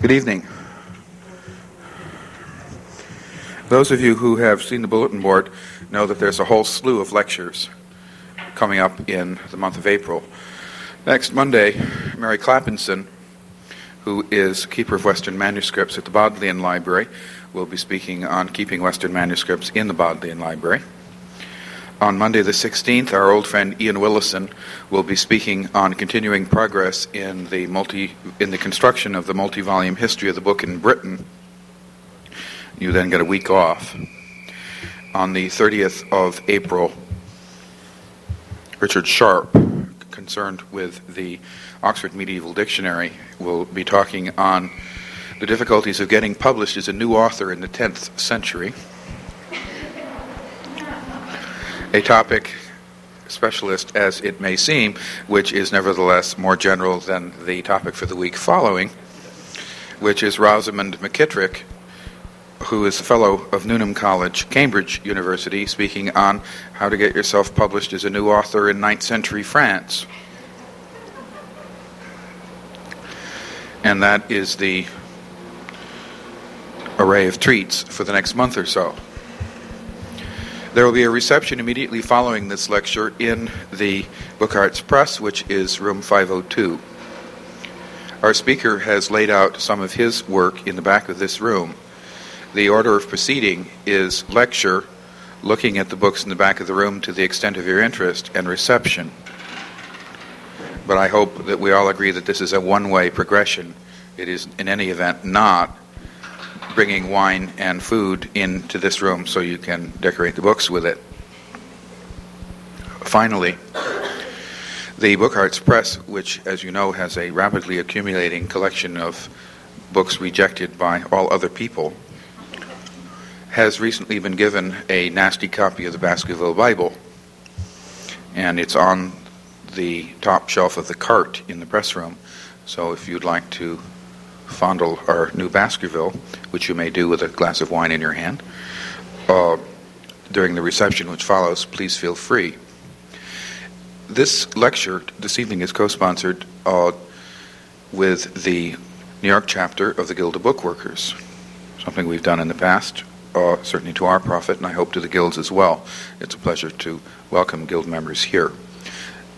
Good evening. Those of you who have seen the bulletin board know that there's a whole slew of lectures coming up in the month of April. Next Monday, Mary Clapinson, who is keeper of Western manuscripts at the Bodleian Library, will be speaking on keeping Western manuscripts in the Bodleian Library. On Monday the 16th, our old friend Ian Willison will be speaking on continuing progress in the multi in the construction of the multi-volume history of the book in Britain. You then get a week off. On the 30th of April, Richard Sharpe, concerned with the Oxford Medieval Dictionary, will be talking on the difficulties of getting published as a new author in the 10th century a topic specialist as it may seem, which is nevertheless more general than the topic for the week following, which is Rosamond McKitterick, who is a fellow of Newnham College, Cambridge University, speaking on how to get yourself published as a new author in 9th century France. And that is the array of treats for the next month or so. There will be a reception immediately following this lecture in the Book Arts Press, which is room 502. Our speaker has laid out some of his work in the back of this room. The order of proceeding is lecture, looking at the books in the back of the room to the extent of your interest, and reception. But I hope that we all agree that this is a one way progression. It is, in any event, not bringing wine and food into this room so you can decorate the books with it. Finally, the Book Arts Press, which, as you know, has a rapidly accumulating collection of books rejected by all other people, has recently been given a nasty copy of the Baskerville Bible. And it's on the top shelf of the cart in the press room. So if you'd like to fondle our new Baskerville, which you may do with a glass of wine in your hand, uh, during the reception which follows, please feel free. This lecture this evening is co sponsored uh, with the New York chapter of the Guild of Bookworkers, something we've done in the past, uh, certainly to our profit, and I hope to the guilds as well. It's a pleasure to welcome guild members here.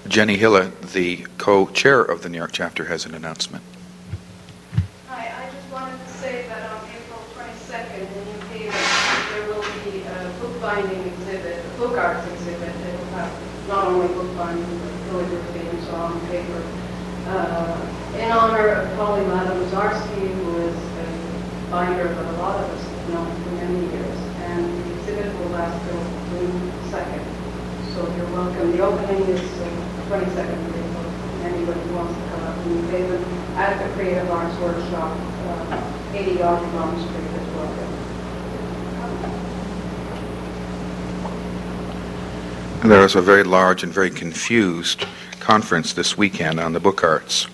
Jenny Hilla, the co chair of the New York chapter, has an announcement. Bookbinding exhibit, a book arts exhibit that will have not only bookbinding but calligraphy and so on paper. Uh, in honor of Polly Zarsky, who is a binder that a lot of us have known for many years. And the exhibit will last till June 2nd. So you're welcome. The opening is uh, 22nd of April. Anybody who wants to come up and pay them at the Creative Arts Workshop, uh, 80 Yard Street is welcome. There is a very large and very confused conference this weekend on the book arts,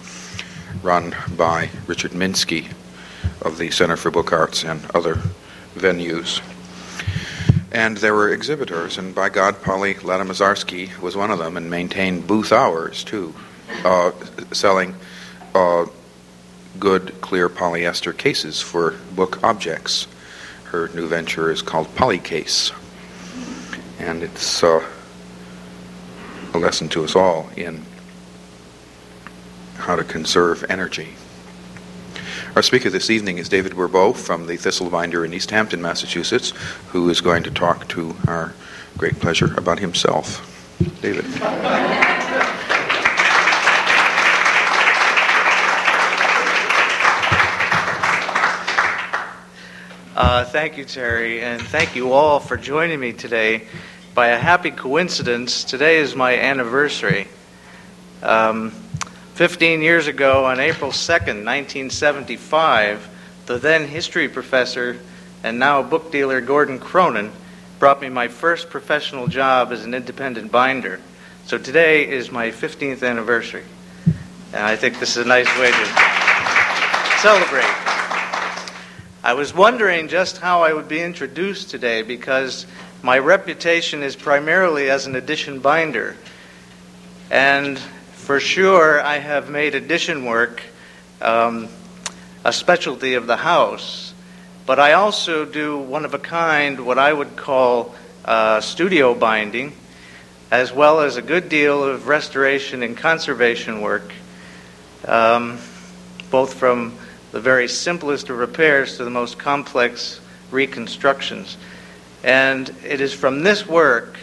run by Richard Minsky of the Center for Book Arts and other venues. And there were exhibitors, and by God, Polly Lada-Mocarski was one of them, and maintained booth hours too, uh, selling uh, good, clear polyester cases for book objects. Her new venture is called Polycase, and it's uh, lesson to us all in how to conserve energy. Our speaker this evening is David Bourbeau from the Thistle Binder in East Hampton, Massachusetts, who is going to talk to our great pleasure about himself. David. Uh, thank you, Terry, and thank you all for joining me today by a happy coincidence, today is my anniversary. Um, 15 years ago, on April 2nd, 1975, the then history professor and now book dealer Gordon Cronin brought me my first professional job as an independent binder. So today is my 15th anniversary. And I think this is a nice way to celebrate. I was wondering just how I would be introduced today because my reputation is primarily as an edition binder. And for sure, I have made edition work um, a specialty of the house. But I also do one of a kind, what I would call uh, studio binding, as well as a good deal of restoration and conservation work, um, both from the very simplest of repairs to the most complex reconstructions. And it is from this work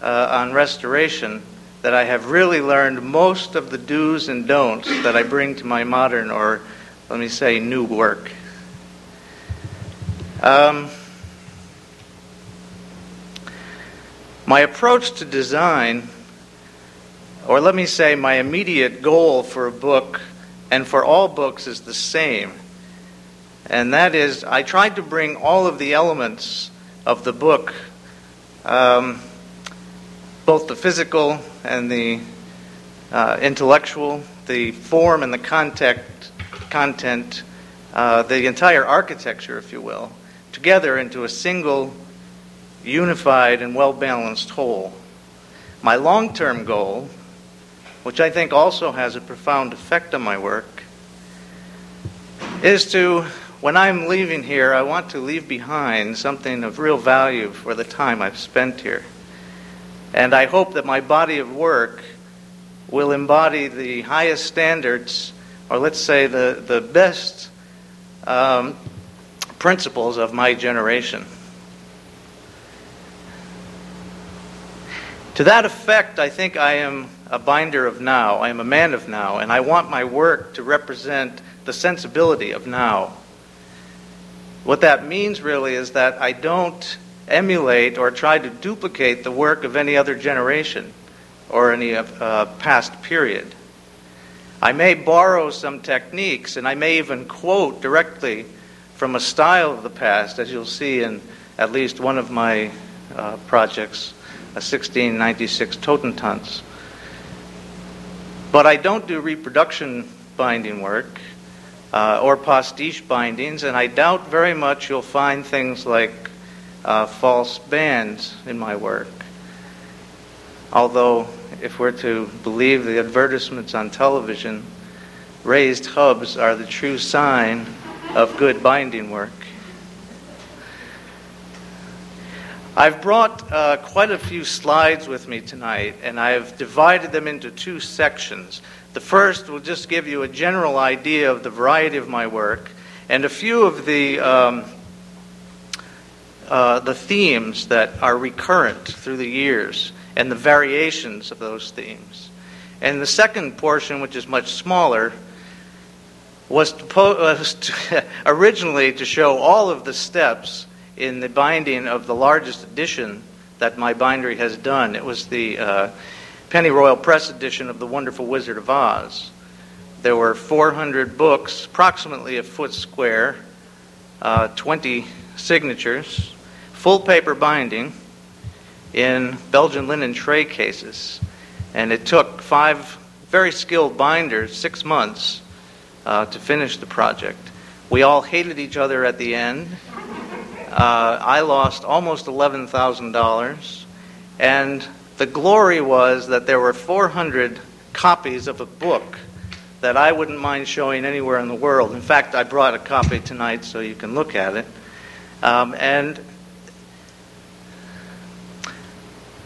uh, on restoration that I have really learned most of the do's and don'ts that I bring to my modern, or let me say, new work. Um, my approach to design, or let me say, my immediate goal for a book and for all books is the same. And that is, I tried to bring all of the elements of the book, um, both the physical and the uh, intellectual, the form and the content, uh, the entire architecture, if you will, together into a single, unified, and well balanced whole. My long term goal, which I think also has a profound effect on my work, is to, when I'm leaving here, I want to leave behind something of real value for the time I've spent here. And I hope that my body of work will embody the highest standards, or let's say the, the best um, principles of my generation. To that effect, I think I am a binder of now. I am a man of now, and I want my work to represent the sensibility of now. What that means really is that I don't emulate or try to duplicate the work of any other generation or any uh, past period. I may borrow some techniques and I may even quote directly from a style of the past, as you'll see in at least one of my uh, projects, a 1696 Totentanz. But I don't do reproduction binding work uh, or pastiche bindings, and I doubt very much you'll find things like uh, false bands in my work. Although, if we're to believe the advertisements on television, raised hubs are the true sign of good binding work. I've brought uh, quite a few slides with me tonight, and I've divided them into two sections. The first will just give you a general idea of the variety of my work and a few of the um, uh, the themes that are recurrent through the years and the variations of those themes. And the second portion, which is much smaller, was, to po- was to originally to show all of the steps in the binding of the largest edition that my bindery has done. It was the uh, Pennyroyal Press edition of The Wonderful Wizard of Oz. There were 400 books, approximately a foot square, uh, 20 signatures, full paper binding in Belgian linen tray cases. And it took five very skilled binders six months uh, to finish the project. We all hated each other at the end. Uh, I lost almost $11,000. And the glory was that there were 400 copies of a book that I wouldn't mind showing anywhere in the world. In fact, I brought a copy tonight so you can look at it. Um, and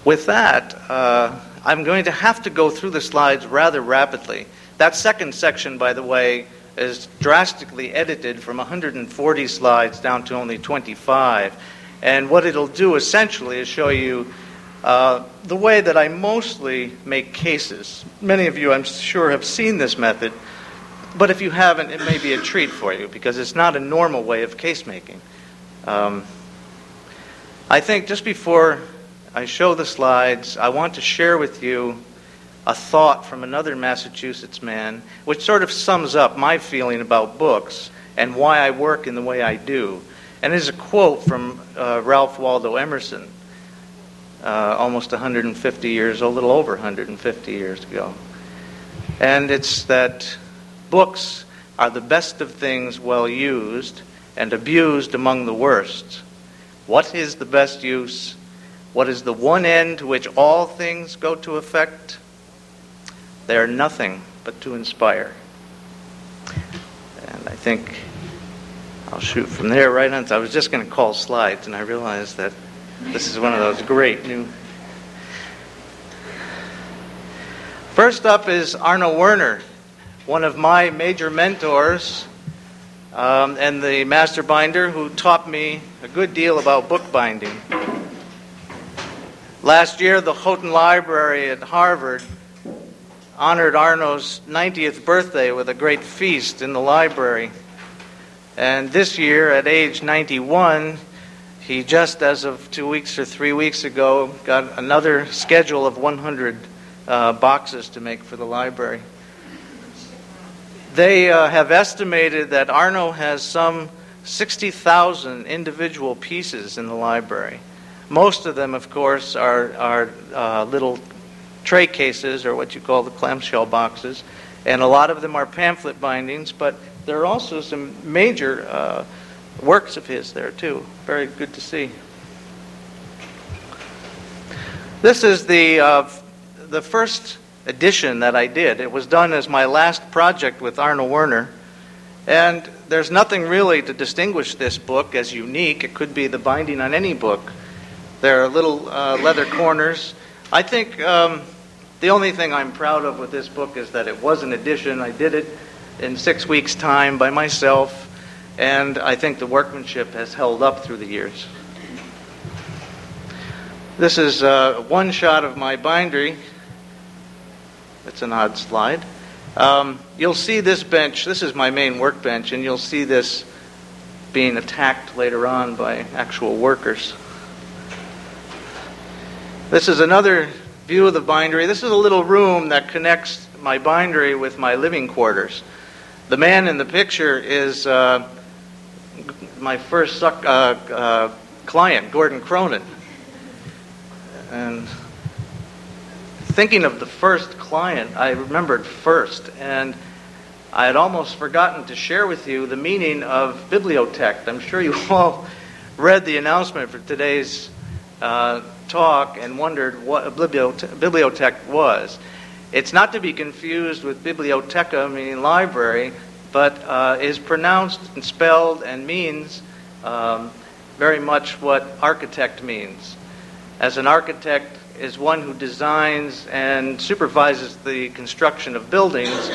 with that, uh, I'm going to have to go through the slides rather rapidly. That second section, by the way, is drastically edited from 140 slides down to only 25. And what it'll do essentially is show you uh, the way that I mostly make cases. Many of you, I'm sure, have seen this method, but if you haven't, it may be a treat for you because it's not a normal way of case making. Um, I think just before I show the slides, I want to share with you a thought from another Massachusetts man, which sort of sums up my feeling about books and why I work in the way I do. And it is a quote from uh, Ralph Waldo Emerson, uh, almost 150 years, a little over 150 years ago. And it's that books are the best of things well used and abused among the worst. What is the best use? What is the one end to which all things go to effect? They are nothing but to inspire. And I think I'll shoot from there right on. I was just going to call slides, and I realized that this is one of those great new. First up is Arno Werner, one of my major mentors um, and the master binder who taught me a good deal about bookbinding. Last year, the Houghton Library at Harvard honored Arno's 90th birthday with a great feast in the library. And this year, at age 91, he just as of two weeks or three weeks ago got another schedule of 100 uh, boxes to make for the library. They uh, have estimated that Arno has some 60,000 individual pieces in the library. Most of them, of course, are, are uh, little tray cases, or what you call the clamshell boxes, and a lot of them are pamphlet bindings, but there are also some major uh, works of his there, too. Very good to see. This is the, uh, the first edition that I did. It was done as my last project with Arno Werner. And there's nothing really to distinguish this book as unique. It could be the binding on any book. There are little uh, leather corners. I think um, the only thing I'm proud of with this book is that it was an edition. I did it in six weeks' time by myself, and I think the workmanship has held up through the years. This is uh, one shot of my bindery. It's an odd slide. Um, you'll see this bench. This is my main workbench, and you'll see this being attacked later on by actual workers. This is another view of the bindery. This is a little room that connects my bindery with my living quarters. The man in the picture is uh, my first uh, uh, client, Gordon Cronin. And thinking of the first client, I remembered first, and I had almost forgotten to share with you the meaning of bibliotect. I'm sure you all read the announcement for today's uh, talk and wondered what a bibliotect was. It's not to be confused with biblioteca, meaning library, but uh, is pronounced and spelled and means um, very much what architect means. As an architect is one who designs and supervises the construction of buildings.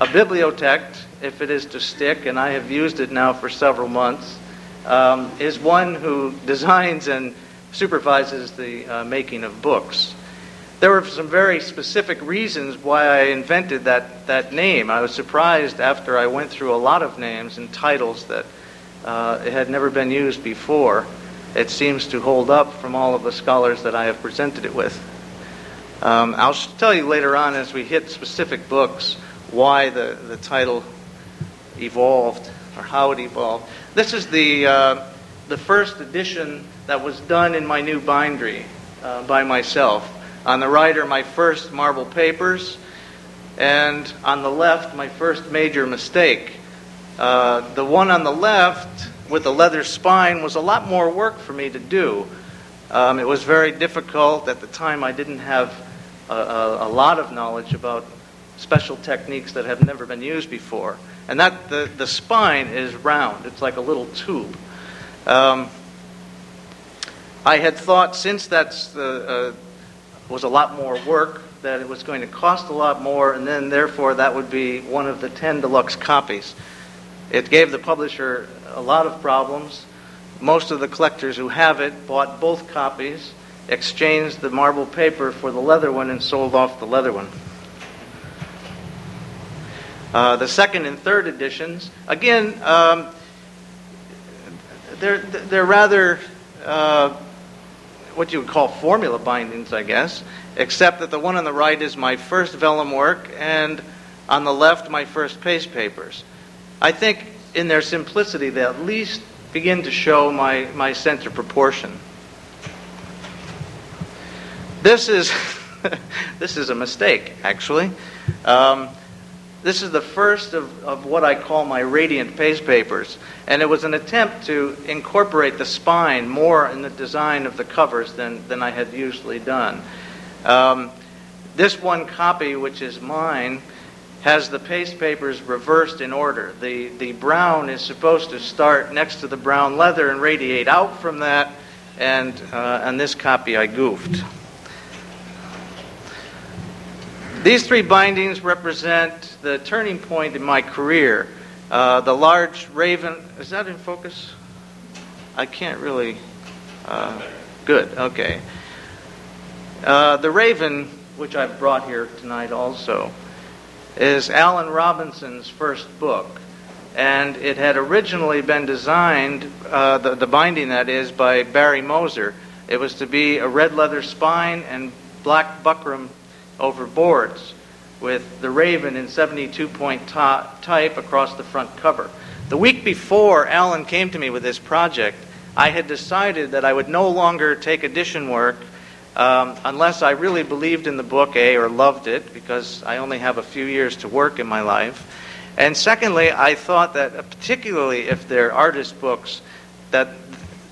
A bibliotect, if it is to stick, and I have used it now for several months, um, is one who designs and supervises the uh, making of books. There were some very specific reasons why I invented that, that name. I was surprised after I went through a lot of names and titles that uh, it had never been used before. It seems to hold up from all of the scholars that I have presented it with. Um, I'll tell you later on as we hit specific books why the, the title evolved or how it evolved. This is the, uh, the first edition that was done in my new bindery uh, by myself. On the right are my first marble papers, and on the left, my first major mistake. Uh, the one on the left with the leather spine was a lot more work for me to do. Um, it was very difficult. At the time, I didn't have a, a, a, lot of knowledge about special techniques that have never been used before. And that the, the spine is round, it's like a little tube. Um, I had thought since that uh, was a lot more work, that it was going to cost a lot more, and then therefore that would be one of the 10 deluxe copies. It gave the publisher a lot of problems. Most of the collectors who have it bought both copies, exchanged the marble paper for the leather one, and sold off the leather one. Uh, the second and third editions, again, um, they're, they're rather uh, what you would call formula bindings, I guess, except that the one on the right is my first vellum work, and on the left, my first paste papers. I think in their simplicity, they at least begin to show my, my sense of proportion. This is, this is a mistake, actually. Um, this is the first of, of what I call my radiant paste papers. And it was an attempt to incorporate the spine more in the design of the covers than, than I had usually done. Um, this one copy, which is mine, has the paste papers reversed in order. The, the brown is supposed to start next to the brown leather and radiate out from that, and uh, on this copy I goofed. These three bindings represent the turning point in my career. Uh, the large raven, is that in focus? I can't really. Uh, good, okay. Uh, the raven, which I've brought here tonight also, is Alan Robinson's first book. And it had originally been designed, uh, the, the binding that is, by Barry Moser. It was to be a red leather spine and black buckram over boards with the Raven in 72 point type across the front cover. The week before Alan came to me with this project, I had decided that I would no longer take edition work um, unless I really believed in the book, A, or loved it, because I only have a few years to work in my life. And secondly, I thought that, uh, particularly if they're artist books, that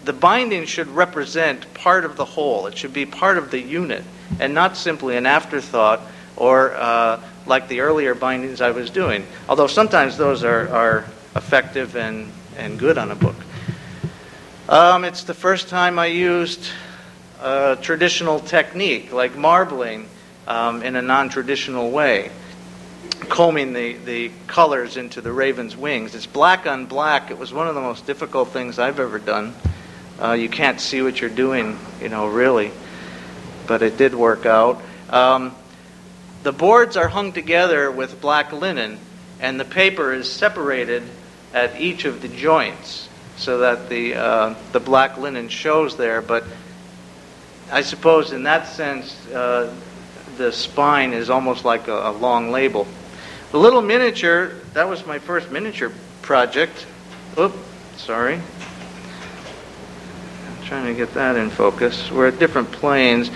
the binding should represent part of the whole. It should be part of the unit and not simply an afterthought or uh, like the earlier bindings I was doing. Although sometimes those are, are effective and, and good on a book. Um, it's the first time I used a traditional technique like marbling um, in a non traditional way, combing the, the colors into the raven's wings. It's black on black. It was one of the most difficult things I've ever done. Uh, you can't see what you're doing, you know, really but it did work out. Um, the boards are hung together with black linen, and the paper is separated at each of the joints so that the, uh, the black linen shows there. But I suppose in that sense, uh, the spine is almost like a, a long label. The little miniature, that was my first miniature project. Oop, sorry trying to get that in focus. We're at different planes.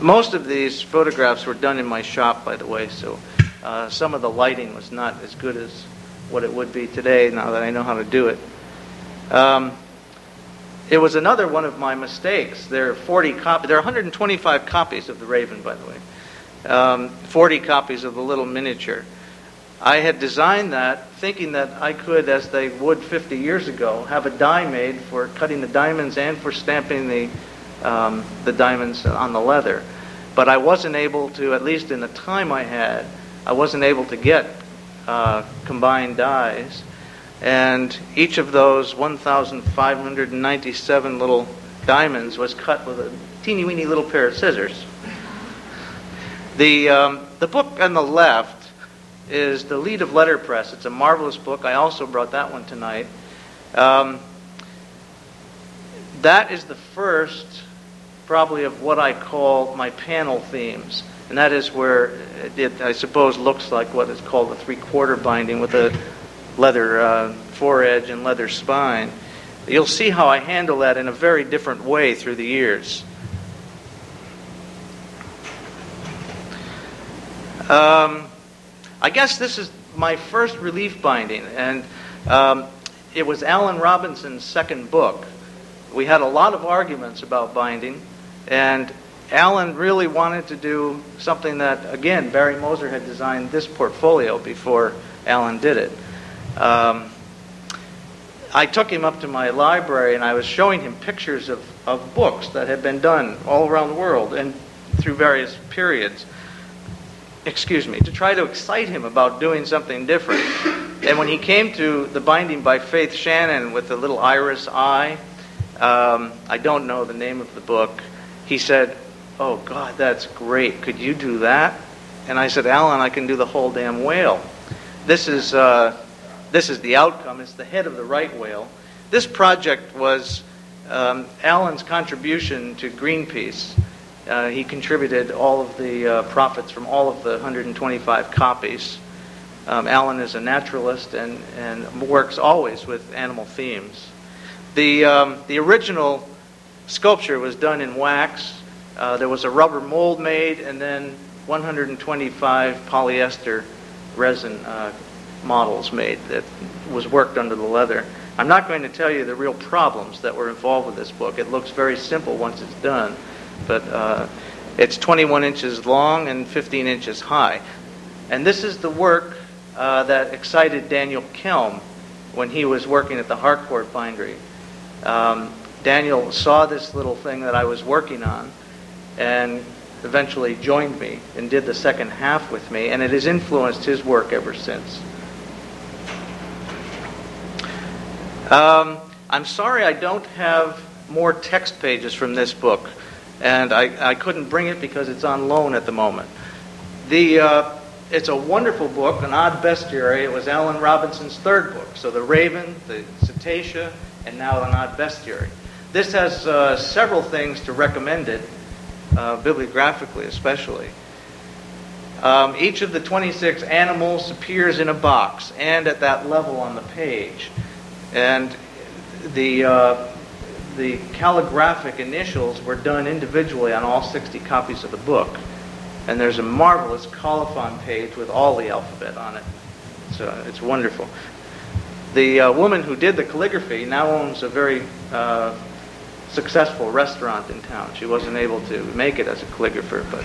Most of these photographs were done in my shop, by the way, so uh, some of the lighting was not as good as what it would be today now that I know how to do it. Um, it was another one of my mistakes. There are 40 copies. There are 125 copies of the Raven, by the way. Um, 40 copies of the little miniature. I had designed that thinking that I could, as they would 50 years ago, have a die made for cutting the diamonds and for stamping the, um, the diamonds on the leather. But I wasn't able to, at least in the time I had, I wasn't able to get uh, combined dies. And each of those 1,597 little diamonds was cut with a teeny weeny little pair of scissors. The, um, the book on the left is The Lead of Letterpress. It's a marvelous book. I also brought that one tonight. Um, that is the first, probably, of what I call my panel themes. And that is where it, I suppose, looks like what is called a three quarter binding with a leather uh, foredge and leather spine. You'll see how I handle that in a very different way through the years. Um, I guess this is my first relief binding, and um, it was Alan Robinson's second book. We had a lot of arguments about binding, and Alan really wanted to do something that, again, Barry Moser had designed this portfolio before Alan did it. Um, I took him up to my library and I was showing him pictures of, of books that had been done all around the world and through various periods excuse me, to try to excite him about doing something different. And when he came to the binding by Faith Shannon with the little iris eye, um, I don't know the name of the book, he said, Oh, God, that's great. Could you do that? And I said, Alan, I can do the whole damn whale. This is, uh, this is the outcome. It's the head of the right whale. This project was um, Alan's contribution to Greenpeace. Uh, he contributed all of the uh, profits from all of the 125 copies. Um, Alan is a naturalist and, and works always with animal themes. The, um, the original sculpture was done in wax. Uh, there was a rubber mold made, and then 125 polyester resin uh, models made that was worked under the leather. I'm not going to tell you the real problems that were involved with this book. It looks very simple once it's done but uh, it's 21 inches long and 15 inches high. And this is the work uh, that excited Daniel Kelm when he was working at the Harcourt Bindery. Um, Daniel saw this little thing that I was working on and eventually joined me and did the second half with me, and it has influenced his work ever since. Um, I'm sorry I don't have more text pages from this book, and I, I couldn't bring it because it's on loan at the moment. The, uh, it's a wonderful book, an odd bestiary. It was Alan Robinson's third book. So the Raven, the Cetacea, and now an odd bestiary. This has uh, several things to recommend it, uh, bibliographically especially. Um, each of the 26 animals appears in a box and at that level on the page. And the, uh, the calligraphic initials were done individually on all 60 copies of the book. And there's a marvelous colophon page with all the alphabet on it. So it's wonderful. The uh, woman who did the calligraphy now owns a very uh, successful restaurant in town. She wasn't able to make it as a calligrapher, but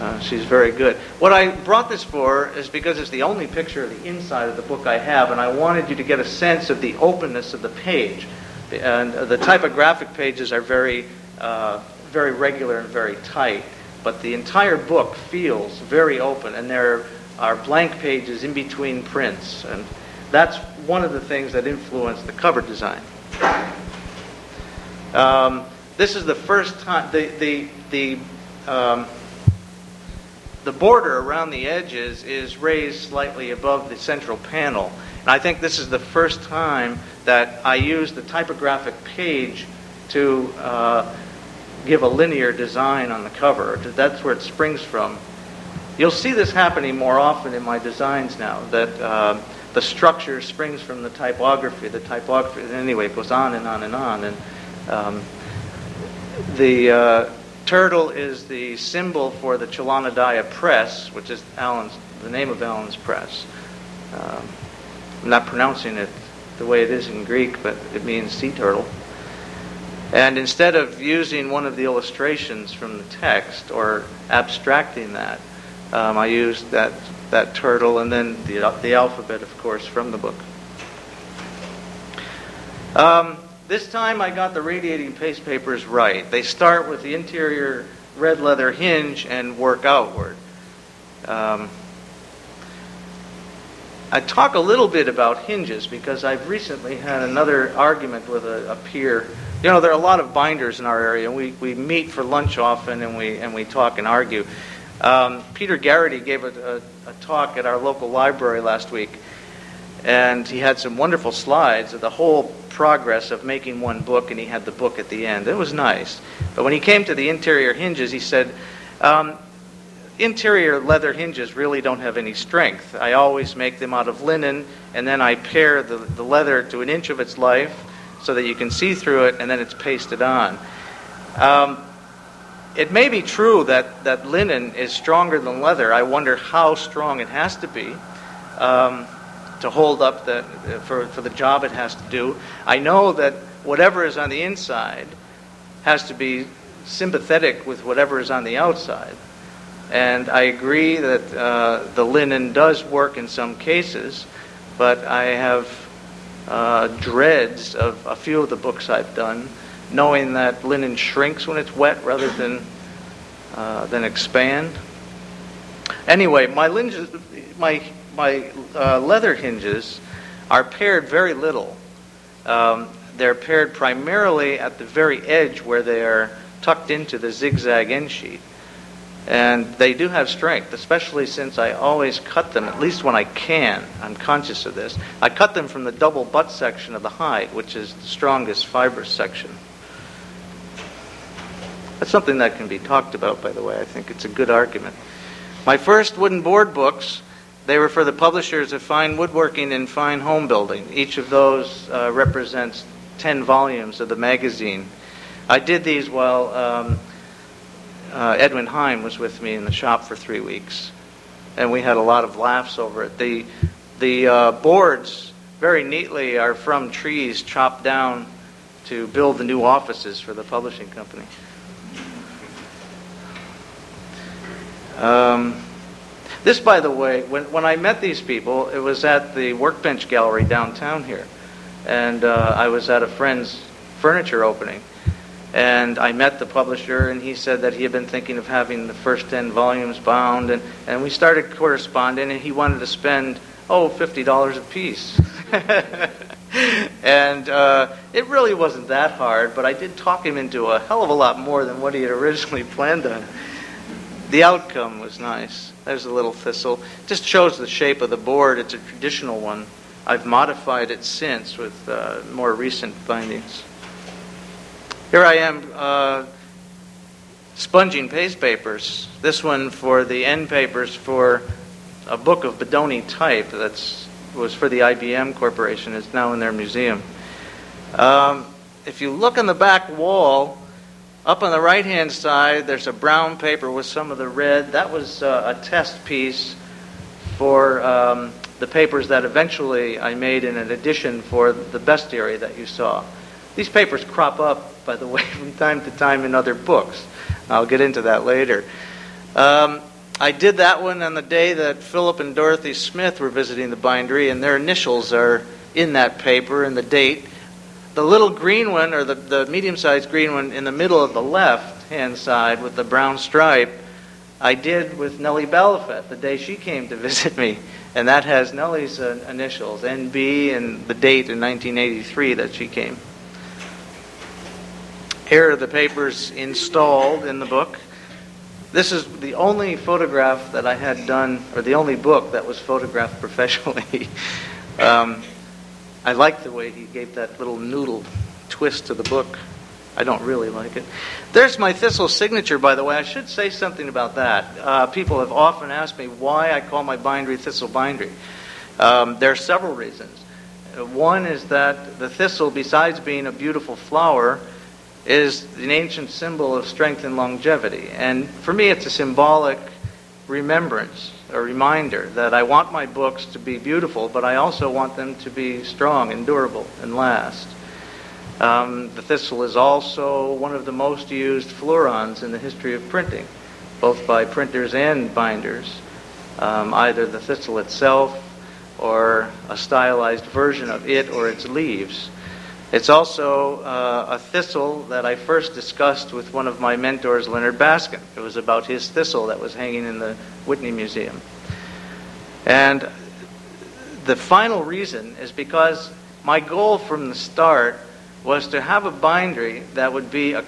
uh, she's very good. What I brought this for is because it's the only picture of the inside of the book I have, and I wanted you to get a sense of the openness of the page. And the typographic pages are very, uh, very regular and very tight but the entire book feels very open, and there are blank pages in between prints, and that's one of the things that influenced the cover design. Um, this is the first time the the the um, the border around the edges is raised slightly above the central panel, and I think this is the first time that I used the typographic page to uh, give a linear design on the cover. That's where it springs from. You'll see this happening more often in my designs now, that uh, the structure springs from the typography. The typography, anyway, it goes on and on and on. And um, the uh, turtle is the symbol for the Cheloniidae Press, which is Alan's, the name of Alan's press. Um, I'm not pronouncing it the way it is in Greek, but it means sea turtle. And instead of using one of the illustrations from the text or abstracting that, um, I used that, that turtle and then the, the alphabet, of course, from the book. Um, this time I got the radiating paste papers right. They start with the interior red leather hinge and work outward. Um, I talk a little bit about hinges because I've recently had another argument with a, a peer you know, there are a lot of binders in our area, and we, we meet for lunch often, and we and we talk and argue. Um, Peter Garrity gave a, a, a, talk at our local library last week, and he had some wonderful slides of the whole progress of making one book, and he had the book at the end. It was nice. But when he came to the interior hinges, he said, um, interior leather hinges really don't have any strength. I always make them out of linen, and then I pare the, the leather to an inch of its life so that you can see through it and then it's pasted on. Um, it may be true that, that linen is stronger than leather. I wonder how strong it has to be um, to hold up the, for, for the job it has to do. I know that whatever is on the inside has to be sympathetic with whatever is on the outside. And I agree that uh, the linen does work in some cases, but I have uh, dreads of a few of the books I've done, knowing that linen shrinks when it's wet rather than uh, than expand. Anyway, my hinges, my my uh, leather hinges are pared very little. Um, they're pared primarily at the very edge where they are tucked into the zigzag end sheet. And they do have strength, especially since I always cut them, at least when I can. I'm conscious of this. I cut them from the double butt section of the hide, which is the strongest fibrous section. That's something that can be talked about, by the way. I think it's a good argument. My first wooden board books, they were for the publishers of Fine Woodworking and Fine Home Building. Each of those uh, represents 10 volumes of the magazine. I did these while. Um, uh, Edwin Heim was with me in the shop for three weeks, and we had a lot of laughs over it. The the uh, boards very neatly are from trees chopped down to build the new offices for the publishing company. Um, This, by the way, when, when I met these people, it was at the Workbench Gallery downtown here. And uh, I was at a friend's furniture opening. And I met the publisher, and he said that he had been thinking of having the first 10 volumes bound. And, and we started corresponding, and he wanted to spend, oh, $50 a piece. and uh, it really wasn't that hard, but I did talk him into a hell of a lot more than what he had originally planned on. The outcome was nice. There's a little thistle. Just shows the shape of the board. It's a traditional one. I've modified it since with uh, more recent findings. Here I am uh, sponging paste papers. This one for the end papers for a book of Bodoni type that was for the IBM Corporation. It's now in their museum. Um, if you look on the back wall, up on the right hand side, there's a brown paper with some of the red. That was uh, a test piece for um, the papers that eventually I made in an edition for the bestiary that you saw. These papers crop up, by the way, from time to time in other books. I'll get into that later. Um, I did that one on the day that Philip and Dorothy Smith were visiting the bindery, and their initials are in that paper and the date. The little green one, or the, the medium sized green one in the middle of the left hand side with the brown stripe, I did with Nellie Balloffet the day she came to visit me. And that has Nellie's uh, initials, NB, and the date in 1983 that she came. Here are the papers installed in the book. This is the only photograph that I had done, or the only book that was photographed professionally. um, I like the way he gave that little noodle twist to the book. I don't really like it. There's my Thistle signature, by the way. I should say something about that. Uh, people have often asked me why I call my bindery Thistle Bindery. Um, there are several reasons. Uh, one is that the thistle, besides being a beautiful flower, is an ancient symbol of strength and longevity. And for me, it's a symbolic remembrance, a reminder that I want my books to be beautiful, but I also want them to be strong and durable and last. Um, the thistle is also one of the most used fleurons in the history of printing, both by printers and binders. Um, either the thistle itself or a stylized version of it or its leaves. It's also uh, a thistle that I first discussed with one of my mentors, Leonard Baskin. It was about his thistle that was hanging in the Whitney Museum. And the final reason is because my goal from the start was to have a bindery that would be a,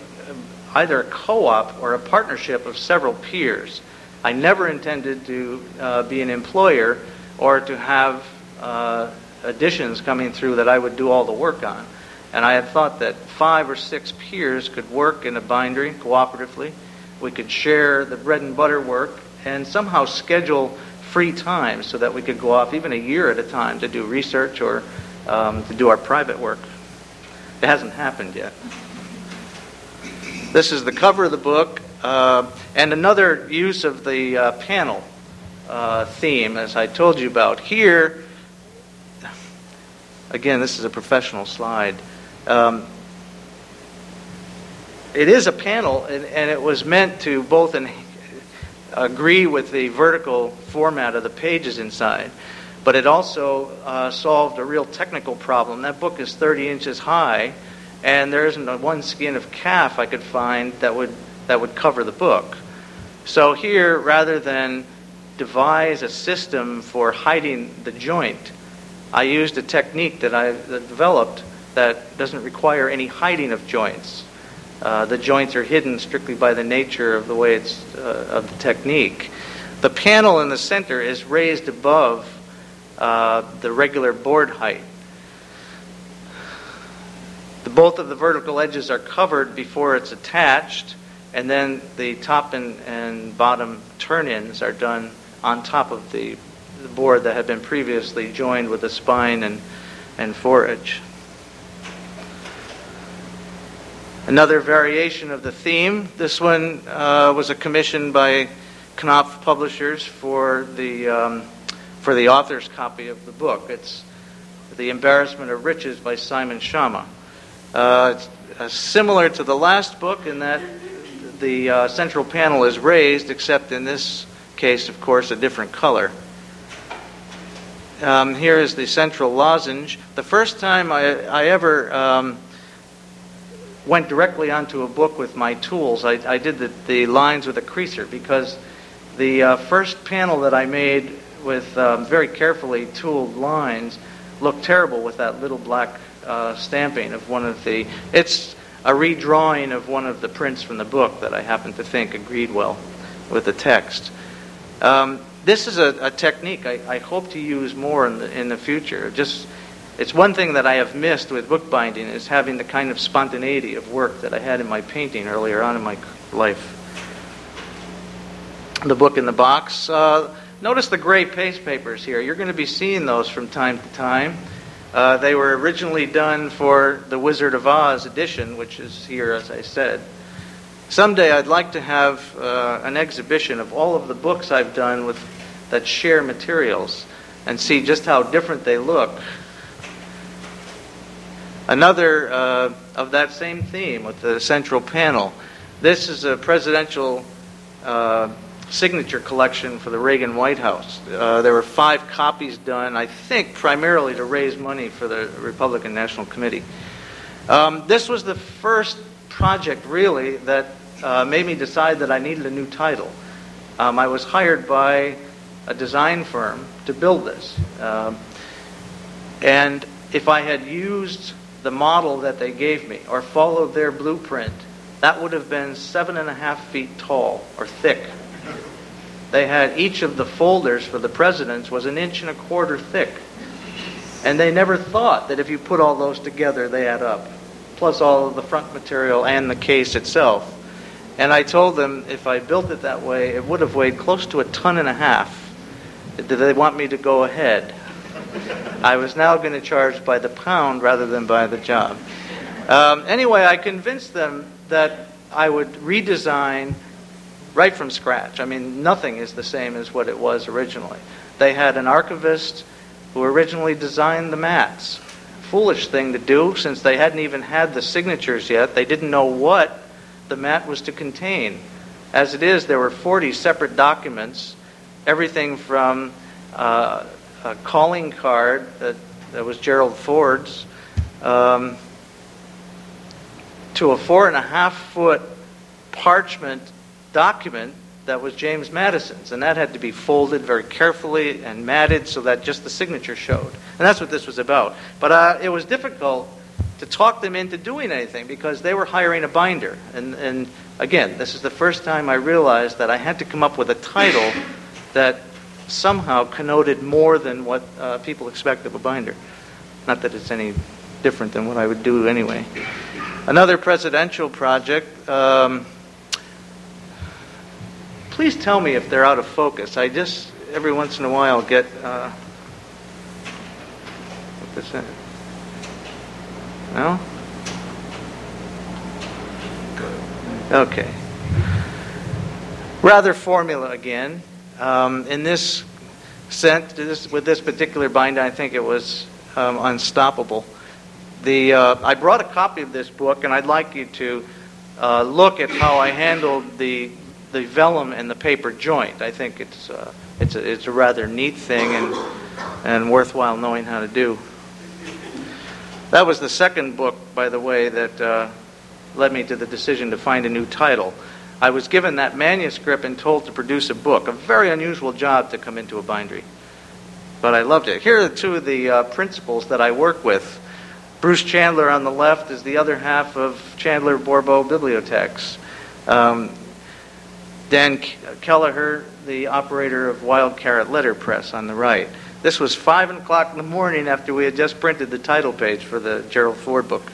either a co op or a partnership of several peers. I never intended to uh, be an employer or to have uh, editions coming through that I would do all the work on. And I had thought that five or six peers could work in a bindery cooperatively. We could share the bread and butter work and somehow schedule free time so that we could go off even a year at a time to do research or um, to do our private work. It hasn't happened yet. This is the cover of the book, uh, and another use of the uh, panel uh, theme, as I told you about. Here, again, this is a professional slide. Um, it is a panel, and, and, it was meant to both in, agree with the vertical format of the pages inside, but it also uh, solved a real technical problem. That book is 30 inches high, and there isn't one skin of calf I could find that would that would cover the book. So here, rather than devise a system for hiding the joint, I used a technique that I developed that doesn't require any hiding of joints. Uh, the joints are hidden strictly by the nature of the way it's uh, of the technique. The panel in the center is raised above uh, the regular board height. The, both of the vertical edges are covered before it's attached, and then the top and, and bottom turn-ins are done on top of the, the board that had been previously joined with the spine and, and foredge. Another variation of the theme. This one uh, was a commission by Knopf Publishers for the um, for the author's copy of the book. It's The Embarrassment of Riches by Simon Schama. Uh, it's uh, similar to the last book in that the uh, central panel is raised, except in this case, of course, a different color. Um, here is the central lozenge. The first time I, I ever um, went directly onto a book with my tools, I, I did the, the, lines with a creaser because the uh, first panel that I made with um, very carefully tooled lines looked terrible with that little black uh, stamping of one of the. It's a redrawing of one of the prints from the book that I happen to think agreed well with the text. Um, this is a, a technique I, I, hope to use more in the, in the future. Just it's one thing that I have missed with bookbinding is having the kind of spontaneity of work that I had in my painting earlier on in my life. The book in the box. Uh, notice the gray paste papers here. You're going to be seeing those from time to time. Uh, they were originally done for the Wizard of Oz edition, which is here, as I said. Someday I'd like to have uh, an exhibition of all of the books I've done with that share materials and see just how different they look. Another uh, of that same theme with the central panel. This is a presidential uh, signature collection for the Reagan White House. Uh, there were five copies done, I think, primarily to raise money for the Republican National Committee. Um, this was the first project, really, that uh, made me decide that I needed a new title. Um, I was hired by a design firm to build this. Um, and if I had used the model that they gave me or followed their blueprint, that would have been seven and a half feet tall or thick they had each of the folders for the presidents was an inch and a quarter thick. And they never thought that if you put all those together, they add up, plus all of the front material and the case itself. And I told them if I built it that way, it would have weighed close to a ton and a half. Did they want me to go ahead? I was now going to charge by the pound rather than by the job. Um, anyway, I convinced them that I would redesign right from scratch. I mean, nothing is the same as what it was originally. They had an archivist who originally designed the mats. Foolish thing to do since they hadn't even had the signatures yet. They didn't know what the mat was to contain. As it is, there were 40 separate documents, everything from uh, a calling card that, that was Gerald Ford's um, to a four and a half foot parchment document that was James Madison's, and that had to be folded very carefully and matted so that just the signature showed. And that's what this was about. But uh, it was difficult to talk them into doing anything because they were hiring a binder. And, and again, this is the first time I realized that I had to come up with a title that somehow connoted more than what uh, people expect of a binder. Not that it's any different than what I would do anyway. Another presidential project. Um, please tell me if they're out of focus. I just every once in a while get uh, what this is. No. Okay. Rather formula again. Um, in this sense, this, with this particular binder, I think it was um, unstoppable. The uh, I brought a copy of this book, and I'd like you to uh, look at how I handled the the vellum and the paper joint. I think it's uh, it's a, it's a rather neat thing and and worthwhile knowing how to do. That was the second book, by the way, that uh, led me to the decision to find a new title. I was given that manuscript and told to produce a book, a very unusual job to come into a bindery. But I loved it. Here are two of the uh, principals that I work with. Bruce Chandler on the left is the other half of Chandler Bourbeau Bibliotects. Um, Dan Kelleher, the operator of Wild Carrot Letterpress on the right. This was 5 o'clock in the morning after we had just printed the title page for the Gerald Ford book.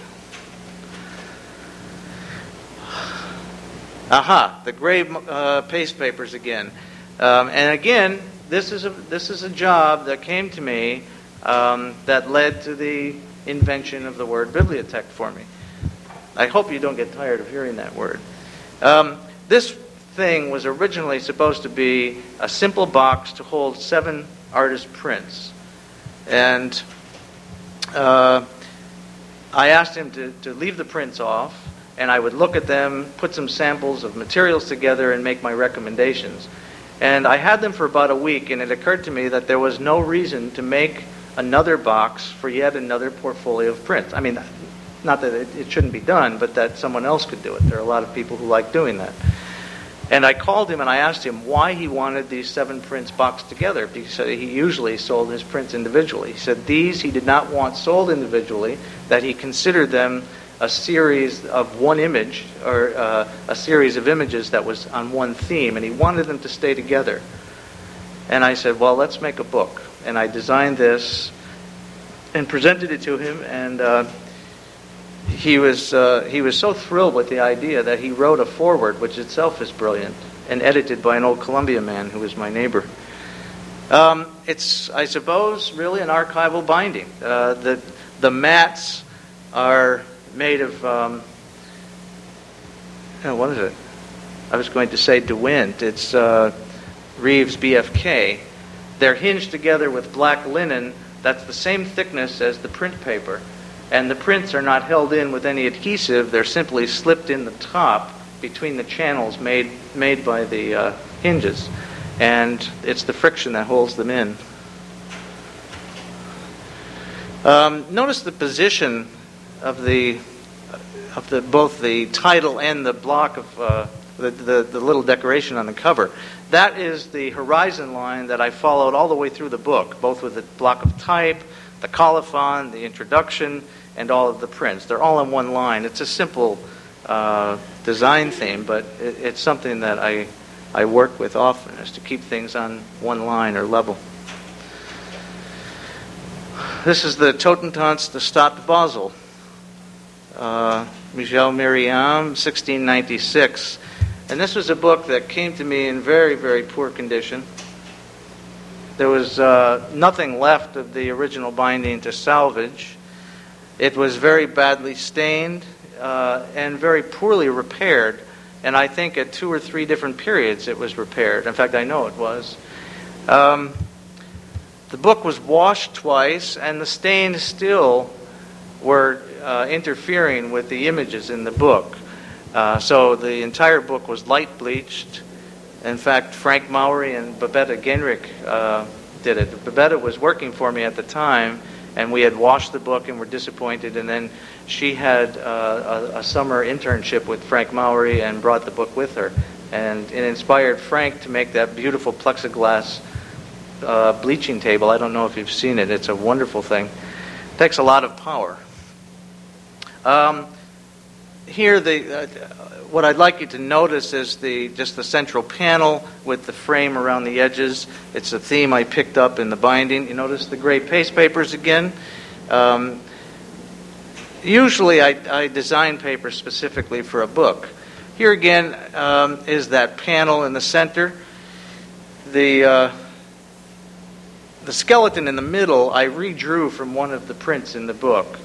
Aha, the gray uh, paste papers again. Um, and again, this is, a, this is a job that came to me um, that led to the invention of the word bibliotect for me. I hope you don't get tired of hearing that word. Um, this thing was originally supposed to be a simple box to hold seven artist prints. And uh, I asked him to, to leave the prints off, and I would look at them, put some samples of materials together, and make my recommendations. And I had them for about a week, and it occurred to me that there was no reason to make another box for yet another portfolio of prints. I mean, not that it, it shouldn't be done, but that someone else could do it. There are a lot of people who like doing that. And I called him and I asked him why he wanted these seven prints boxed together because he usually sold his prints individually. He said these he did not want sold individually, that he considered them a series of one image or uh, a series of images that was on one theme, and he wanted them to stay together. And I said, Well, let's make a book. And I designed this and presented it to him, and uh, he was uh, he was so thrilled with the idea that he wrote a foreword, which itself is brilliant, and edited by an old Columbia man who was my neighbor. Um, it's, I suppose, really an archival binding. Uh, the the mats are made of um, oh, what is it? I was going to say DeWint. It's uh, Rives BFK. They're hinged together with black linen. That's the same thickness as the print paper and the prints are not held in with any adhesive, they're simply slipped in the top between the channels made, made by the uh, hinges. And it's the friction that holds them in. Um, notice the position of the of the both the title and the block of uh, the, the, the little decoration on the cover. That is the horizon line that I followed all the way through the book, both with the block of type, the colophon, the introduction, and all of the prints. They're all in one line. It's a simple uh, design theme, but it, it's something that I, I work with often, is to keep things on one line or level. This is the Totentanz the Stadt Basel. Uh, Michel Merian, 1696. And this was a book that came to me in very, very poor condition. There was uh, nothing left of the original binding to salvage. It was very badly stained uh, and very poorly repaired. And I think at two or three different periods it was repaired. In fact, I know it was. Um, the book was washed twice, and the stains still were uh, interfering with the images in the book. Uh, so the entire book was light bleached. In fact, Frank Mowery and Babetta Genrich uh, did it. Babetta was working for me at the time and we had washed the book and were disappointed. And then she had uh, a, a, summer internship with Frank Mowery and brought the book with her. And it inspired Frank to make that beautiful plexiglass uh, bleaching table. I don't know if you've seen it, it's a wonderful thing. It takes a lot of power. Um, here, the, uh, what I'd like you to notice is the just the central panel with the frame around the edges. It's a theme I picked up in the binding. You notice the gray paste papers again. Um, usually, I, I, design paper specifically for a book. Here again um, is that panel in the center. The uh, the skeleton in the middle I redrew from one of the prints in the book.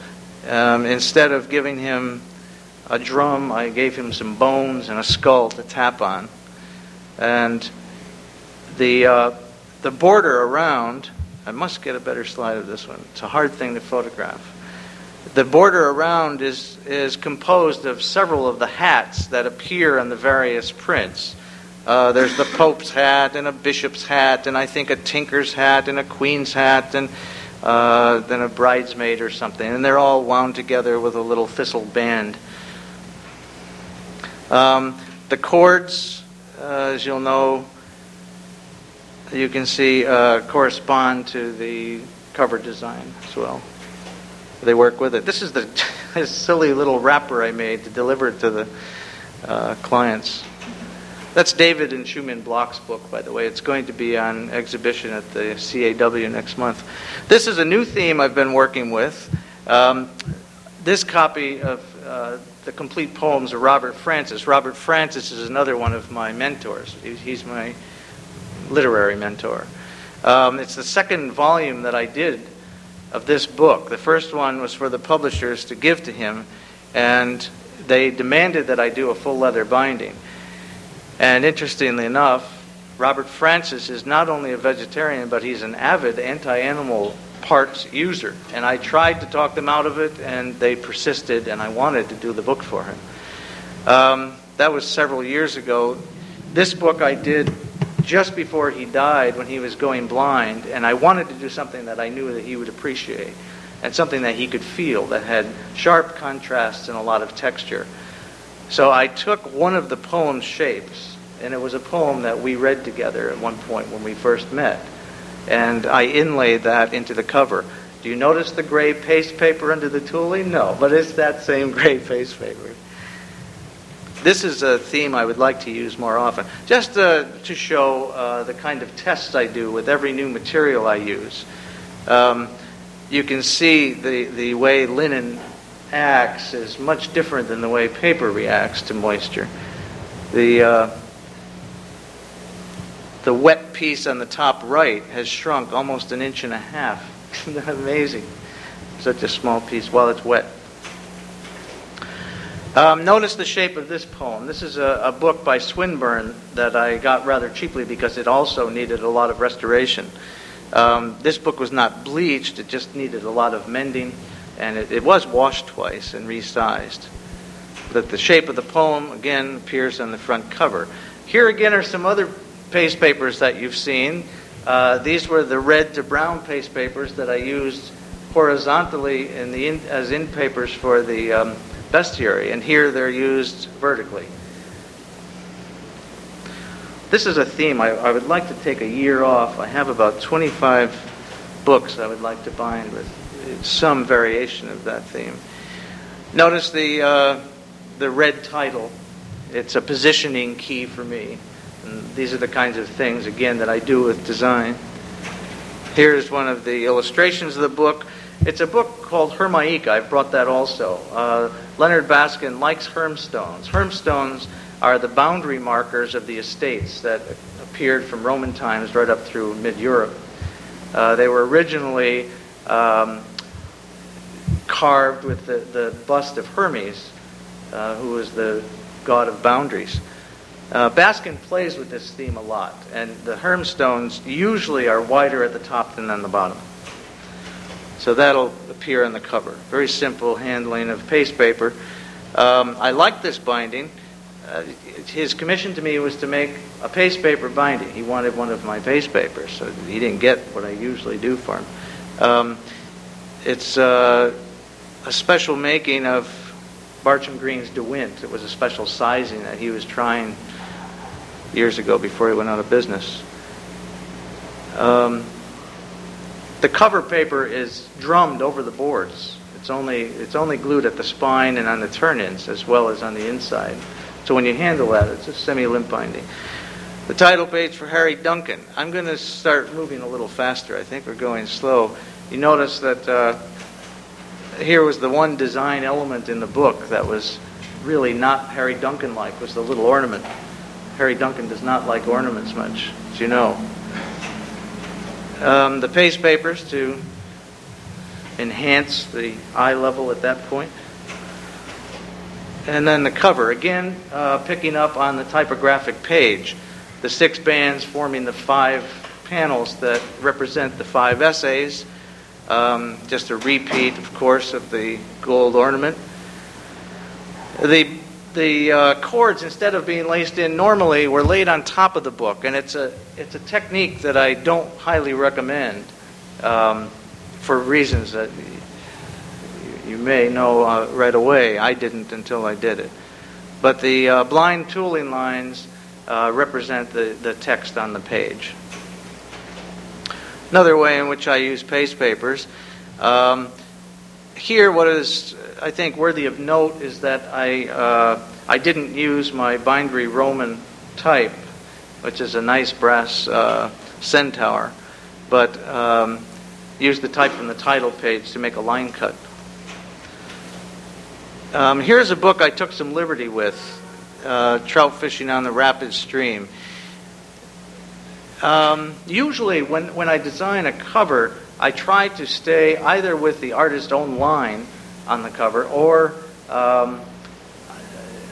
Um, instead of giving him a drum. I gave him some bones and a skull to tap on. And the, uh, the border around, I must get a better slide of this one. It's a hard thing to photograph. The border around is, is composed of several of the hats that appear on the various prints. Uh, there's the Pope's hat and a bishop's hat, and I think a tinker's hat and a queen's hat, and uh, then a bridesmaid or something. And they're all wound together with a little thistle band. Um, the cords, uh, as you'll know, you can see uh, correspond to the cover design as well. They work with it. This is the silly little wrapper I made to deliver it to the uh, clients. That's David and Schumann Block's book, by the way. It's going to be on exhibition at the CAW next month. This is a new theme I've been working with. Um, this copy of uh, the complete poems of Robert Francis. Robert Francis is another one of my mentors. He's my literary mentor. Um, it's the second volume that I did of this book. The first one was for the publishers to give to him, and they demanded that I do a full leather binding. And interestingly enough, Robert Francis is not only a vegetarian, but he's an avid anti animal parts user. And I tried to talk them out of it, and they persisted, and I wanted to do the book for him. Um, that was several years ago. This book I did just before he died when he was going blind, and I wanted to do something that I knew that he would appreciate and something that he could feel that had sharp contrasts and a lot of texture. So I took one of the poem's shapes, and it was a poem that we read together at one point when we first met, and I inlaid that into the cover. Do you notice the gray paste paper under the tooling? No, but it's that same gray paste paper. This is a theme I would like to use more often, just uh, to show uh, the kind of tests I do with every new material I use. Um, you can see the, the way linen acts is much different than the way paper reacts to moisture. The, uh, the wet piece on the top right has shrunk almost an inch and a half. Isn't that amazing? Such a small piece while it's wet. Um, notice the shape of this poem. This is a, a, book by Swinburne that I got rather cheaply because it also needed a lot of restoration. Um, this book was not bleached, it just needed a lot of mending, and it, it was washed twice and resized. But the shape of the poem, again, appears on the front cover. Here again are some other paste papers that you've seen. Uh, these were the red to brown paste papers that I used horizontally in the in, as in papers for the um, bestiary, and here they're used vertically. This is a theme I, I would like to take a year off. I have about 25 books I would like to bind with some variation of that theme. Notice the, uh, the red title. It's a positioning key for me. And these are the kinds of things, again, that I do with design. Here's one of the illustrations of the book. It's a book called Hermaika. I've brought that also. Uh, Leonard Baskin likes hermstones. Hermstones are the boundary markers of the estates that appeared from Roman times right up through mid Europe. Uh, they were originally um, carved with the, the bust of Hermes, uh, who was the god of boundaries. Uh, Baskin plays with this theme a lot, and the Herm stones usually are wider at the top than on the bottom. So that'll appear on the cover. Very simple handling of paste paper. Um, I like this binding uh, his commission to me was to make a paste paper binding. He wanted one of my paste papers, so he didn't get what I usually do for him. Um, it's uh, a special making of Barcham Green's DeWint. It was a special sizing that he was trying years ago before he went out of business. Um, the cover paper is drummed over the boards. It's only, it's only glued at the spine and on the turn-ins as well as on the inside. So when you handle that, it's a semi-limp binding. The title page for Harry Duncan. I'm going to start moving a little faster. I think we're going slow. You notice that uh, here was the one design element in the book that was really not Harry Duncan like, was the little ornament. Harry Duncan does not like ornaments much, as you know. Um, the paste papers to enhance the eye level at that point. And then the cover, again, uh, picking up on the typographic page. The six bands forming the five panels that represent the five essays. Um, just a repeat, of course, of the gold ornament. The, the uh, cords, instead of being laced in normally, were laid on top of the book. And it's a, it's a technique that I don't highly recommend um, for reasons that you may know uh, right away. I didn't until I did it. But the uh, blind tooling lines uh, represent the, the text on the page. Another way in which I use paste papers. Um, here, what is, I think, worthy of note is that I, uh, I didn't use my bindery Roman type, which is a nice brass uh, centaur, but um, used the type from the title page to make a line cut. Um, here's a book I took some liberty with uh, Trout Fishing on the Rapid Stream. Um, usually, when, when I design a cover, I try to stay either with the artist's own line on the cover or um,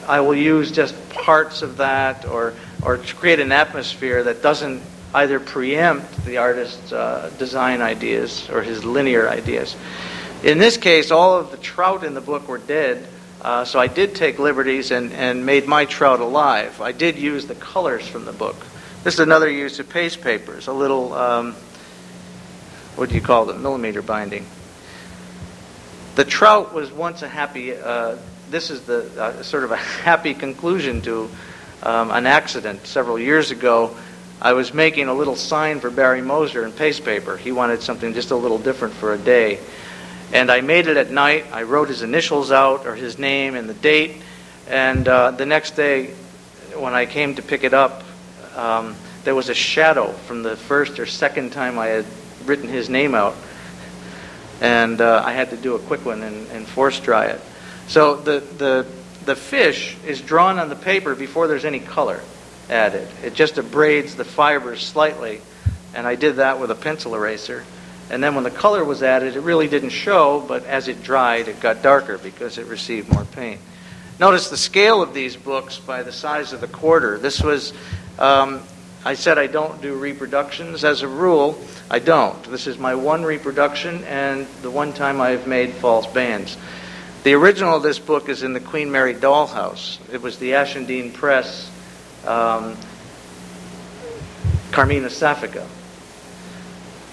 I will use just parts of that or, or create an atmosphere that doesn't either preempt the artist's uh, design ideas or his linear ideas. In this case, all of the trout in the book were dead, uh, so I did take liberties and, and made my trout alive. I did use the colors from the book, This is another use of paste papers, a little, um, what do you call it, millimeter binding. The trout was once a happy, uh, this is the uh, sort of a happy conclusion to um, an accident several years ago. I was making a little sign for Barry Moser in paste paper. He wanted something just a little different for a day. And I made it at night. I wrote his initials out, or his name and the date. And uh, the next day, when I came to pick it up, um, there was a shadow from the first or second time I had written his name out. And uh, I had to do a quick one and, and force dry it. So the, the, the fish is drawn on the paper before there's any color added. It just abrades the fibers slightly. And I did that with a pencil eraser. And then when the color was added, it really didn't show, but as it dried, it got darker because it received more paint. Notice the scale of these books by the size of the quarter. This was, um, I said I don't do reproductions. As a rule, I don't. This is my one reproduction and the one time I've made false bands. The original of this book is in the Queen Mary Dollhouse. It was the Ashendene Press, um, Carmina Sapphica.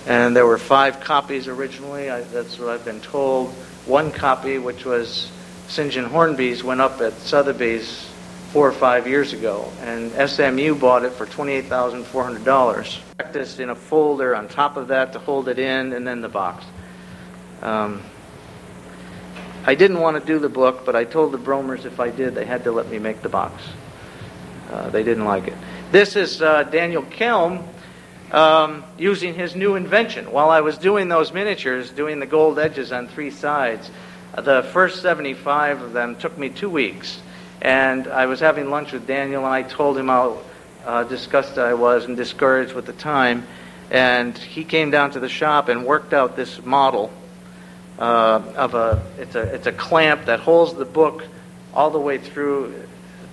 And there were five copies originally, I, that's what I've been told. One copy, which was St. John Hornby's went up at Sotheby's four or five years ago, and SMU bought it for $28,400. Practiced in a folder on top of that to hold it in, and then the box. Um, I didn't want to do the book, but I told the Bromers if I did, they had to let me make the box. Uh, they didn't like it. This is uh, Daniel Kelm um, using his new invention. While I was doing those miniatures, doing the gold edges on three sides, the first 75 of them took me two weeks. And I was having lunch with Daniel, and I told him how uh, disgusted I was and discouraged with the time. And he came down to the shop and worked out this model uh, of a it's a it's a clamp that holds the book all the way through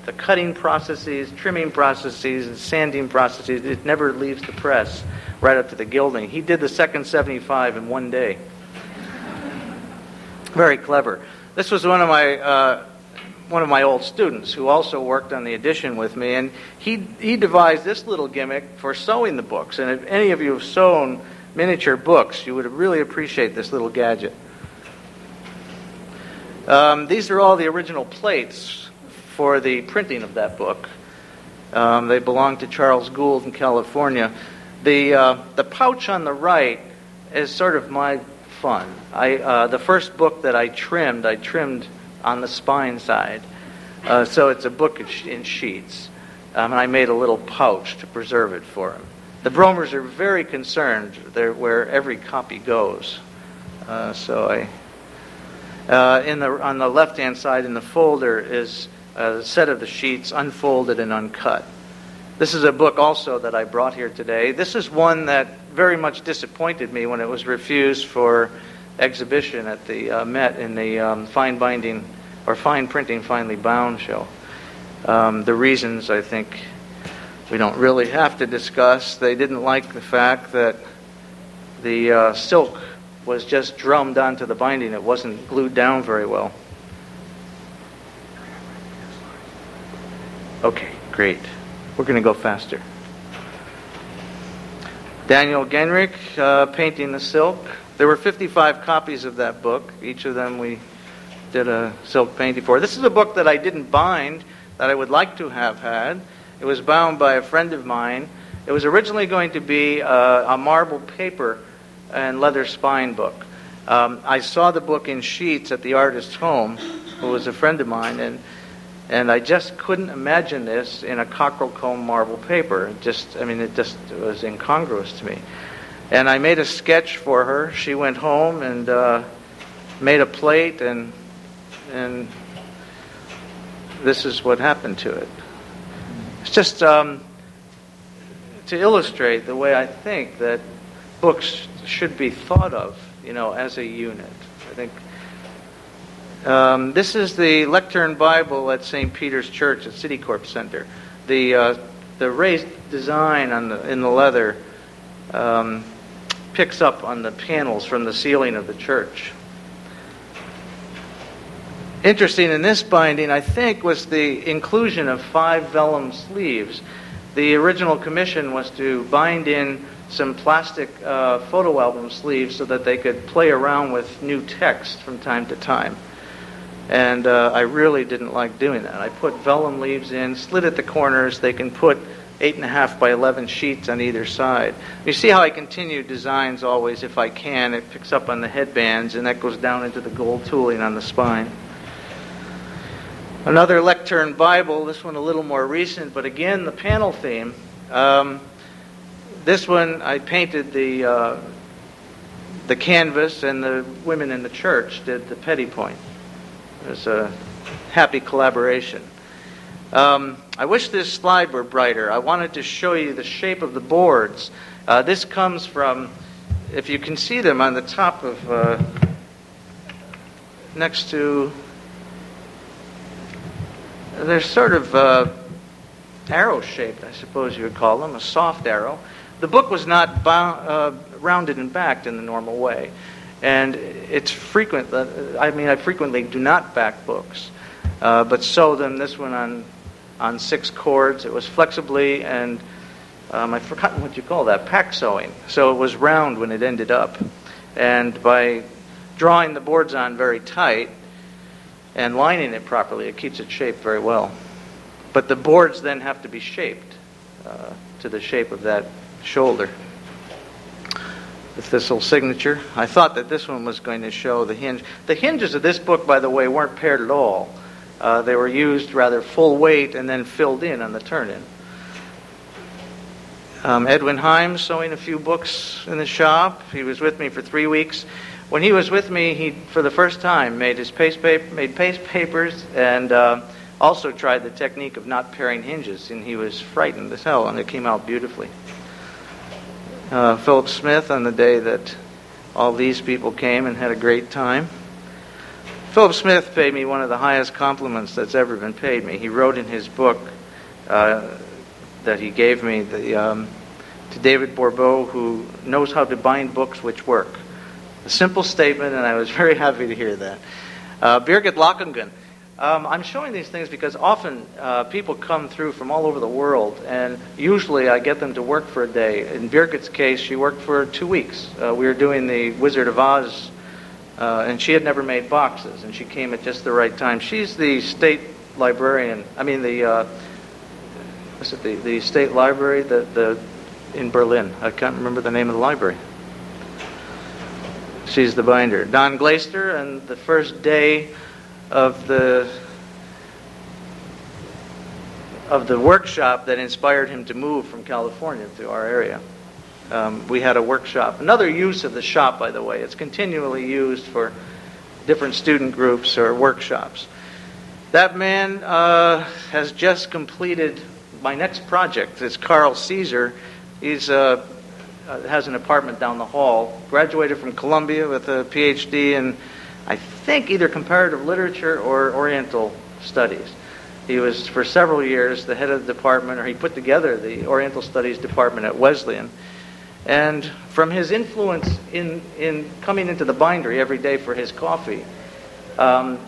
the cutting processes, trimming processes, and sanding processes. It never leaves the press right up to the gilding. He did the second 75 in one day. Very clever. This was one of my uh, one of my old students who also worked on the edition with me, and he he devised this little gimmick for sewing the books. And if any of you have sewn miniature books, you would really appreciate this little gadget. Um, these are all the original plates for the printing of that book. Um, they belong to Charles Gould in California. The uh, the pouch on the right is sort of my fun. I, uh, the first book that I trimmed, I trimmed on the spine side. Uh, so it's a book in sheets. Um, and I made a little pouch to preserve it for him. The Bromers are very concerned They're where every copy goes. Uh, so I, uh, in the, on the left hand side in the folder is a set of the sheets unfolded and uncut. This is a book also that I brought here today. This is one that very much disappointed me when it was refused for exhibition at the uh, Met in the um, fine binding or fine printing finely bound show. Um, the reasons I think we don't really have to discuss. They didn't like the fact that the uh, silk was just drummed onto the binding. It wasn't glued down very well. Okay, great. We're going to go faster. Daniel Genrich, uh, Painting the Silk. There were 55 copies of that book. Each of them we did a silk painting for. This is a book that I didn't bind, that I would like to have had. It was bound by a friend of mine. It was originally going to be a, a marble paper and leather spine book. Um, I saw the book in sheets at the artist's home, who was a friend of mine, and and I just couldn't imagine this in a cockerel comb marble paper. Just, I mean, it just was incongruous to me. And I made a sketch for her. She went home and uh, made a plate, and and this is what happened to it. It's just um, to illustrate the way I think that books should be thought of, you know, as a unit. I think um, this is the lectern Bible at St. Peter's Church at Citicorp Center. The uh, the raised design on the in the leather um, picks up on the panels from the ceiling of the church. Interesting in this binding, I think, was the inclusion of five vellum sleeves. The original commission was to bind in some plastic uh, photo album sleeves so that they could play around with new text from time to time. And uh, I really didn't like doing that. I put vellum leaves in, slit at the corners. They can put 8.5 by 11 sheets on either side. You see how I continue designs always if I can. It picks up on the headbands and that goes down into the gold tooling on the spine. Another lectern Bible, this one a little more recent, but again the panel theme. Um, this one I painted the uh, the canvas, and the women in the church did the petit point. It was a happy collaboration. Um, I wish this slide were brighter. I wanted to show you the shape of the boards. Uh, this comes from, if you can see them on the top of, uh, next to, they're sort of uh, arrow shaped, I suppose you would call them, a soft arrow. The book was not uh, rounded and backed in the normal way. And it's frequent, I mean, I frequently do not back books, uh, but sew them, this one on, on six cords. It was flexibly and um, I've forgotten what you call that, pack sewing. So it was round when it ended up. And by drawing the boards on very tight and lining it properly, it keeps it shaped very well. But the boards then have to be shaped uh, to the shape of that shoulder. The thistle signature. I thought that this one was going to show the hinge. The hinges of this book, by the way, weren't pared at all. Uh, they were used rather full weight and then filled in on the turn in. Um, Edwin Himes sewing a few books in the shop. He was with me for three weeks. When he was with me, he, for the first time, made his paste paper, made paste papers and uh, also tried the technique of not paring hinges. And he was frightened as hell, and it came out beautifully uh, Philip Smith on the day that all these people came and had a great time. Philip Smith paid me one of the highest compliments that's ever been paid me. He wrote in his book uh, that he gave me the, um, to David Bourbeau, who knows how to bind books which work. A simple statement, and I was very happy to hear that. Uh, Birgit Lockingen um, I'm showing these things because often uh, people come through from all over the world, and usually I get them to work for a day. In Birgit's case, she worked for two weeks. Uh, we were doing the Wizard of Oz, uh, and she had never made boxes, and she came at just the right time. She's the state librarian. I mean, the uh, what's it? The, the state library, the the in Berlin. I can't remember the name of the library. She's the binder. Don Glaister, and the first day of the of the workshop that inspired him to move from California to our area. Um, we had a workshop. Another use of the shop, by the way, it's continually used for different student groups or workshops. That man uh, has just completed my next project. It's Carl Caesar. He's uh, uh, has an apartment down the hall. Graduated from Columbia with a PhD in I think either comparative literature or Oriental studies. He was for several years the head of the department, or he put together the Oriental Studies department at Wesleyan. And from his influence in, in coming into the bindery every day for his coffee, um,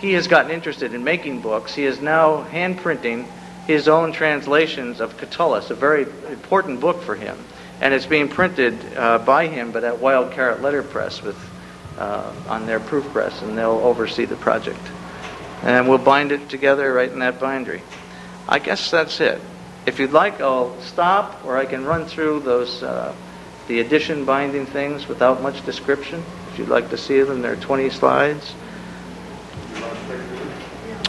he has gotten interested in making books. He is now hand printing his own translations of Catullus, a very important book for him. And it's being printed uh, by him, but at Wild Carrot Letterpress with uh, on their proof press, and they'll oversee the project. And we'll bind it together right in that bindery. I guess that's it. If you'd like, I'll stop, or I can run through those uh, the addition binding things without much description. If you'd like to see them, there are 20 slides.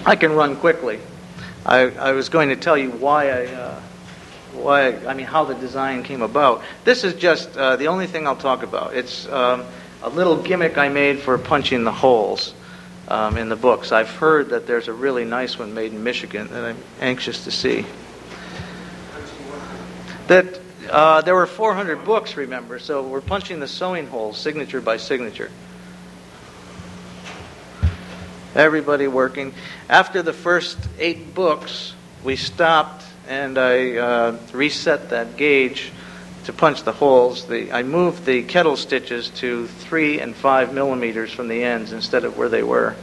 I can run quickly. I, I was going to tell you why I. Uh, why I mean how the design came about. This is just uh, the only thing I'll talk about. It's um, a little gimmick I made for punching the holes um, in the books. I've heard that there's a really nice one made in Michigan that I'm anxious to see. That uh, there were 400 books, remember, so we're punching the sewing holes signature by signature. Everybody working. After the first eight books, we stopped and I uh, reset that gauge to punch the holes, the, I moved the kettle stitches to three and five millimeters from the ends instead of where they were.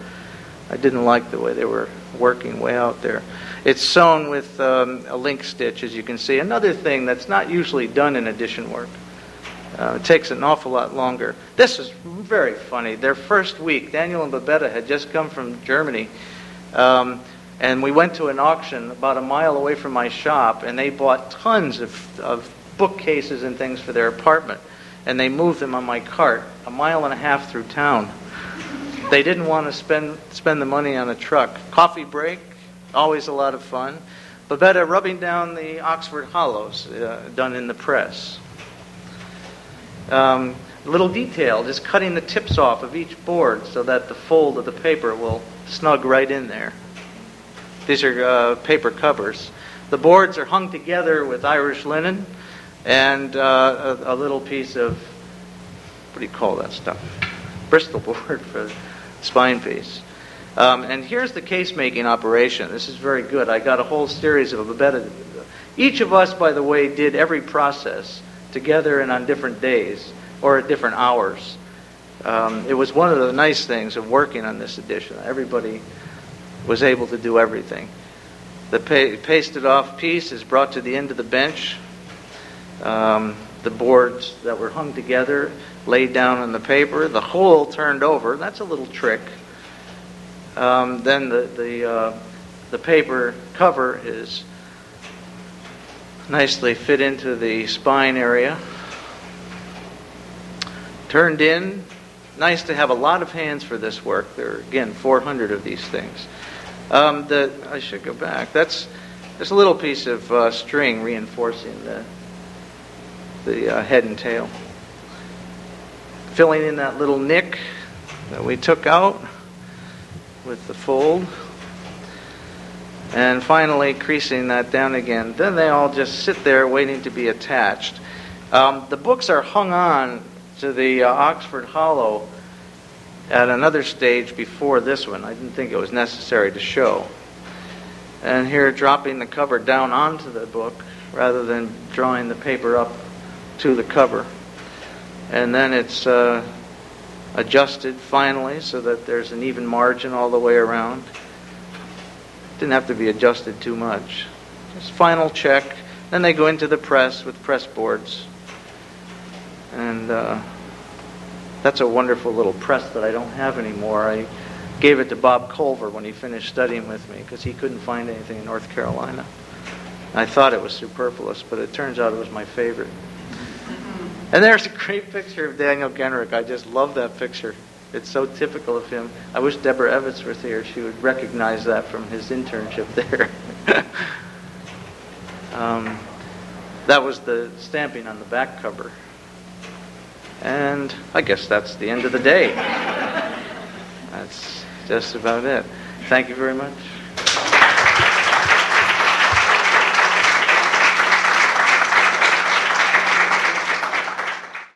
I didn't like the way they were working way out there. It's sewn with um, a link stitch, as you can see. Another thing that's not usually done in addition work. Uh, it takes an awful lot longer. This is very funny. Their first week, Daniel and Babetta had just come from Germany, um, and we went to an auction about a mile away from my shop, and they bought tons of, of bookcases and things for their apartment, and they moved them on my cart a mile and a half through town. They didn't want to spend spend the money on a truck. Coffee break, always a lot of fun. Babetta rubbing down the Oxford Hollows, uh, done in the press. Um, little detail, just cutting the tips off of each board so that the fold of the paper will snug right in there. These are uh, paper covers. The boards are hung together with Irish linen and uh, a, a, little piece of, what do you call that stuff? Bristol board for spine piece. Um, and here's the case making operation. This is very good. I got a whole series of Babetta. Each of us, by the way, did every process together and on different days or at different hours. Um, it was one of the nice things of working on this edition. Everybody was able to do everything. The pa- pasted off piece is brought to the end of the bench. Um, the boards that were hung together laid down on the paper, the whole turned over. That's a little trick. Um, then the the uh, the paper cover is nicely fit into the spine area. Turned in. Nice to have a lot of hands for this work. There are again 400 of these things. Um, the I should go back. That's there's a little piece of uh, string reinforcing the the uh, head and tail. Filling in that little nick that we took out with the fold. And finally, creasing that down again. Then they all just sit there waiting to be attached. Um, the books are hung on to the uh, Oxford Hollow at another stage before this one. I didn't think it was necessary to show. And here, dropping the cover down onto the book rather than drawing the paper up to the cover. And then it's uh, adjusted finally so that there's an even margin all the way around. Didn't have to be adjusted too much. Just final check. Then they go into the press with press boards. And uh, that's a wonderful little press that I don't have anymore. I gave it to Bob Culver when he finished studying with me because he couldn't find anything in North Carolina. I thought it was superfluous, but it turns out it was my favorite. And there's a great picture of Daniel Genrich. I just love that picture. It's so typical of him. I wish Deborah Evans was here. She would recognize that from his internship there. um, that was the stamping on the back cover. And I guess that's the end of the day. That's just about it. Thank you very much.